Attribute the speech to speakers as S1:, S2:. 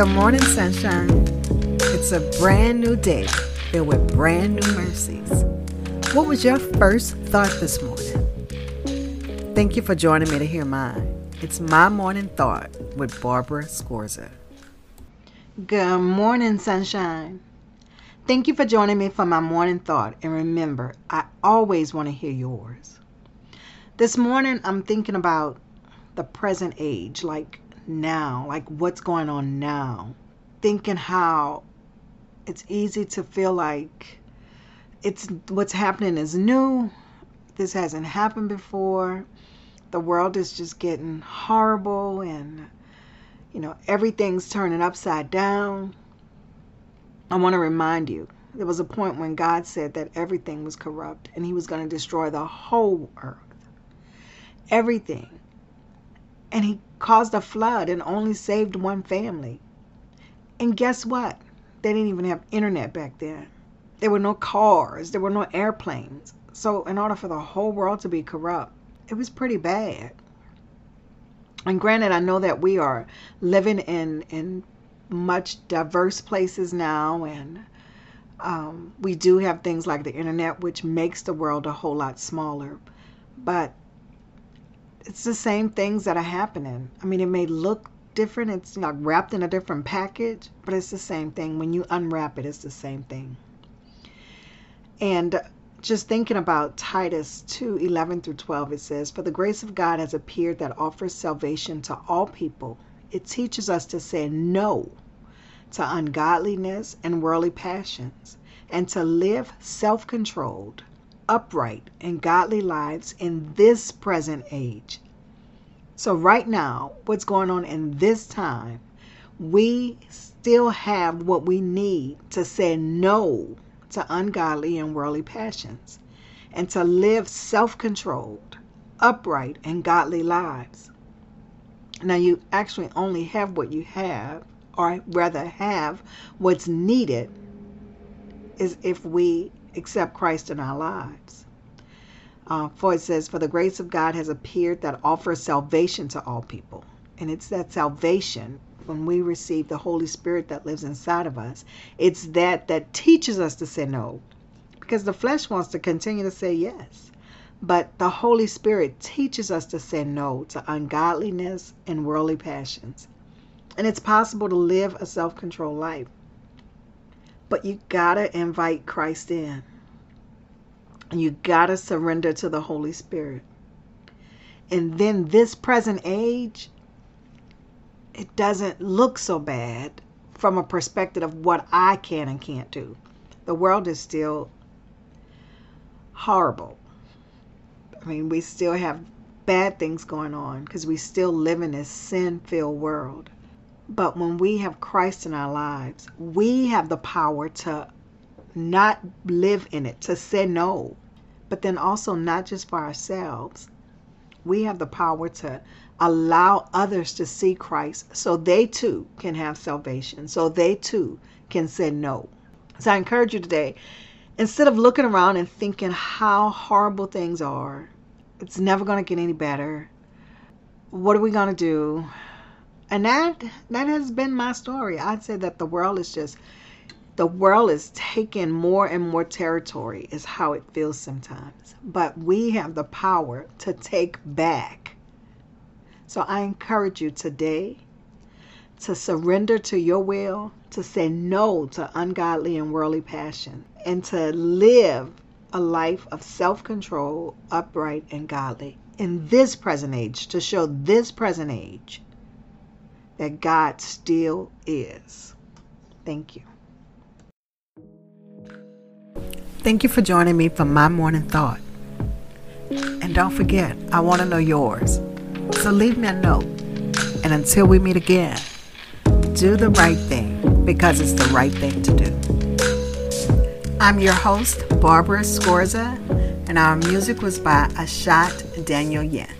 S1: Good morning, sunshine. It's a brand new day filled with brand new mercies. What was your first thought this morning? Thank you for joining me to hear mine. It's my morning thought with Barbara Scorza. Good morning, sunshine. Thank you for joining me for my morning thought. And remember, I always want to hear yours. This morning, I'm thinking about the present age, like now, like what's going on now. Thinking how it's easy to feel like it's what's happening is new. This hasn't happened before. The world is just getting horrible and you know, everything's turning upside down. I want to remind you there was a point when God said that everything was corrupt and he was going to destroy the whole earth. Everything. And he caused a flood and only saved one family. And guess what? They didn't even have internet back then. There were no cars, there were no airplanes. So, in order for the whole world to be corrupt, it was pretty bad. And granted, I know that we are living in in much diverse places now, and um, we do have things like the internet, which makes the world a whole lot smaller. But it's the same things that are happening. I mean, it may look different, it's like wrapped in a different package, but it's the same thing. When you unwrap it, it's the same thing. And just thinking about Titus 2 11 through 12, it says, For the grace of God has appeared that offers salvation to all people. It teaches us to say no to ungodliness and worldly passions, and to live self controlled upright and godly lives in this present age. So, right now, what's going on in this time, we still have what we need to say no to ungodly and worldly passions and to live self controlled, upright, and godly lives. Now, you actually only have what you have, or rather, have what's needed, is if we accept Christ in our lives. Uh, for it says, For the grace of God has appeared that offers salvation to all people. And it's that salvation when we receive the Holy Spirit that lives inside of us. It's that that teaches us to say no. Because the flesh wants to continue to say yes. But the Holy Spirit teaches us to say no to ungodliness and worldly passions. And it's possible to live a self controlled life. But you gotta invite Christ in. You gotta surrender to the Holy Spirit. And then this present age, it doesn't look so bad from a perspective of what I can and can't do. The world is still horrible. I mean, we still have bad things going on because we still live in this sin filled world. But when we have Christ in our lives, we have the power to not live in it, to say no. But then also, not just for ourselves, we have the power to allow others to see Christ so they too can have salvation, so they too can say no. So I encourage you today, instead of looking around and thinking how horrible things are, it's never going to get any better. What are we going to do? And that that has been my story. I'd say that the world is just the world is taking more and more territory is how it feels sometimes. But we have the power to take back. So I encourage you today to surrender to your will, to say no to ungodly and worldly passion, and to live a life of self control, upright, and godly in this present age, to show this present age that God still is. Thank you. Thank you for joining me for my morning thought. And don't forget, I want to know yours. So leave me a note. And until we meet again, do the right thing because it's the right thing to do. I'm your host, Barbara Scorza, and our music was by Ashat Daniel Yen.